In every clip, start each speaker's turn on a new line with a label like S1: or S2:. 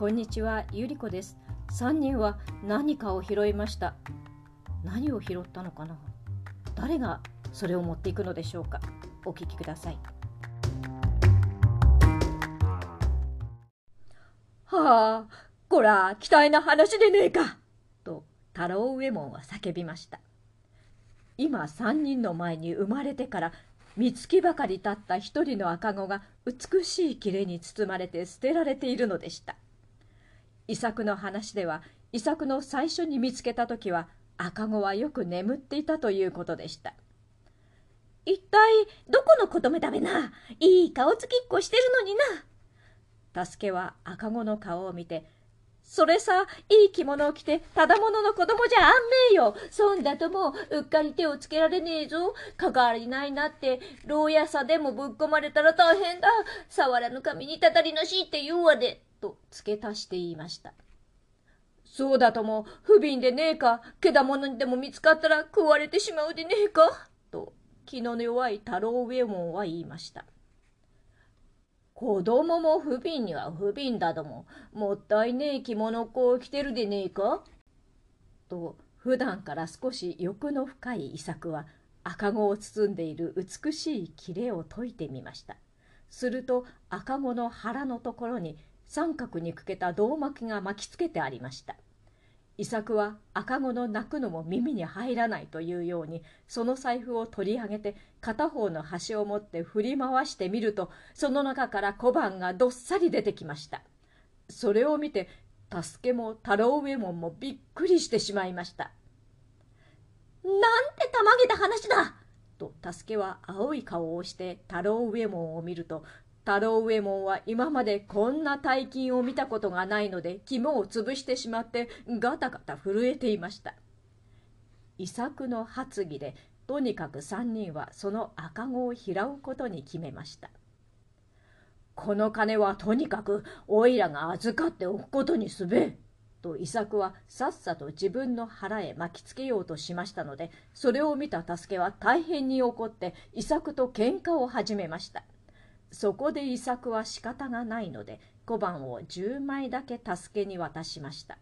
S1: こんにちは、ゆりこです。3人は何かを拾いました。何を拾ったのかな？誰がそれを持っていくのでしょうか？お聞きください。はあ、こら、期待な話でねえかと、太郎右衛門は叫びました。今3人の前に生まれてから三月ばかり経った一人の赤子が美しい切れに包まれて捨てられているのでした。遺作の話では遺作の最初に見つけた時は赤子はよく眠っていたということでした。
S2: 一体どこの子供だべな？いい顔つきっこしてるのに
S1: な？助けは赤子の顔を見てそれさいい着物を着てただものの子供じゃあんめえよ。そんだともううっかり手をつけられねえぞ。関わりないなって牢屋さでもぶっ込まれたら大変だ。触らぬ神にたたりなしって言うわで。と付け足して言いました。そうだとも、不憫でねえか、けだものにでも見つかったら食われてしまうでねえか、と気の弱い太郎上門は言いました。子供も不憫には不憫だども、もったいねえ着物子を着てるでねえかと、普段から少し欲の深い遺作は、赤子を包んでいる美しい切れを解いてみました。すると赤子の腹のところに三角にくけた胴巻きが巻きつけてありました。伊作は赤子の泣くのも耳に入らないというようにその財布を取り上げて片方の端を持って振り回してみるとその中から小判がどっさり出てきました。それを見て助けも太郎右衛門もびっくりしてしまいました。
S2: なんてたまげた話だ！
S1: と助けは青い顔をして太郎右衛門を見ると太郎右衛門は今までこんな大金を見たことがないので肝を潰してしまってガタガタ震えていました。遺作の発議でとにかく3人はその赤子を拾うことに決めました。この金はとにかくおいらが預かっておくことにすべと伊作はさっさと自分の腹へ巻きつけようとしましたのでそれを見た助けは大変に怒って伊作と喧嘩を始めました。そこで伊作は仕方がないので小判を10枚だけ助けに渡しました。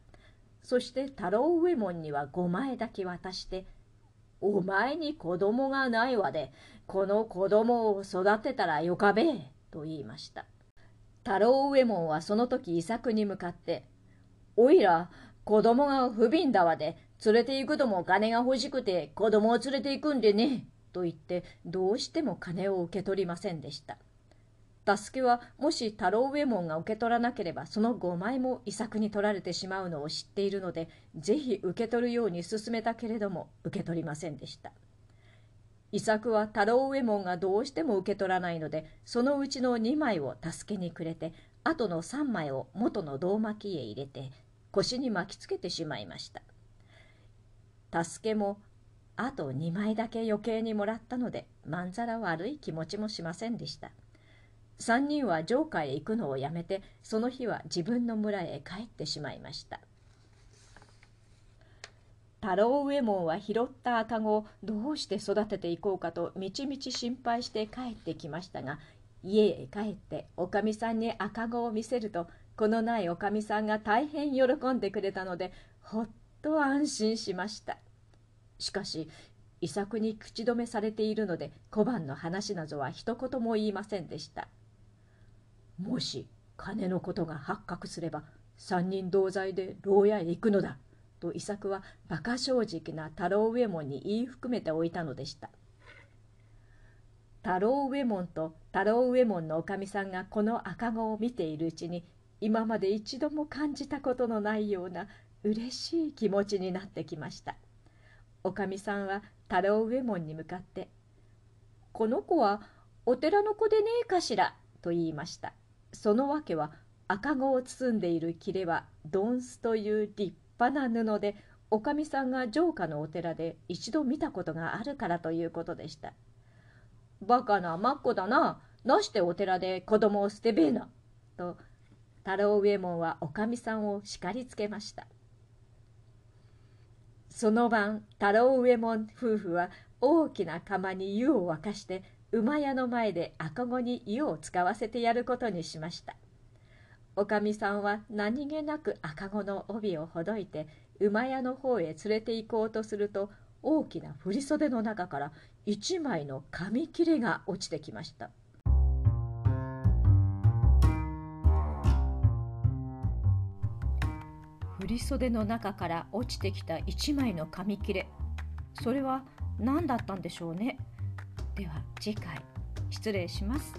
S1: そして太郎右衛門には5枚だけ渡して「お前に子供がないわでこの子供を育てたらよかべえ」と言いました。太郎右衛門はその時伊作に向かって「おいら子供が不憫だわで連れて行くとも金が欲しくて子供を連れて行くんでね」と言ってどうしても金を受け取りませんでした。助けはもし太郎右衛門が受け取らなければその5枚も遺作に取られてしまうのを知っているのでぜひ受け取るように勧めたけれども受け取りませんでした。遺作は太郎右衛門がどうしても受け取らないのでそのうちの2枚を助けにくれてあとの3枚を元の胴巻きへ入れて腰に巻きつけてしまいました。助けもあと2枚だけ余計にもらったのでまんざら悪い気持ちもしませんでした。3人は城下へ行くのをやめてその日は自分の村へ帰ってしまいました。太郎右衛門は拾った赤子をどうして育てていこうかとみちみち心配して帰ってきましたが家へ帰っておかみさんに赤子を見せるとこのないおかみさんが大変喜んでくれたのでほっと安心しました。しかし遺作に口止めされているので小判の話などは一言も言いませんでした。もし金のことが発覚すれば三人同罪で牢屋へ行くのだと伊作は馬鹿正直な太郎右衛門に言い含めておいたのでした。太郎右衛門と太郎右衛門のおかみさんがこの赤子を見ているうちに今まで一度も感じたことのないような嬉しい気持ちになってきました。おかみさんは太郎右衛門に向かって「この子はお寺の子でねえかしら」と言いました。その訳は赤子を包んでいる切れはドンスという立派な布でおかみさんが城下のお寺で一度見たことがあるからということでした。バカなマッコだな。なしてお寺で子供を捨てべえな。と太郎右衛門はおかみさんを叱りつけました。その晩太郎右衛門夫婦は大きな釜に湯を沸かして馬屋の前で赤子に湯を使わせてやることにしました。おかみさんは何気なく赤子の帯をほどいて馬屋の方へ連れて行こうとすると大きな振袖の中から一枚の紙切れが落ちてきました。振袖の中から落ちてきた一枚の紙切れ。それは何だったんでしょうね。では次回失礼します。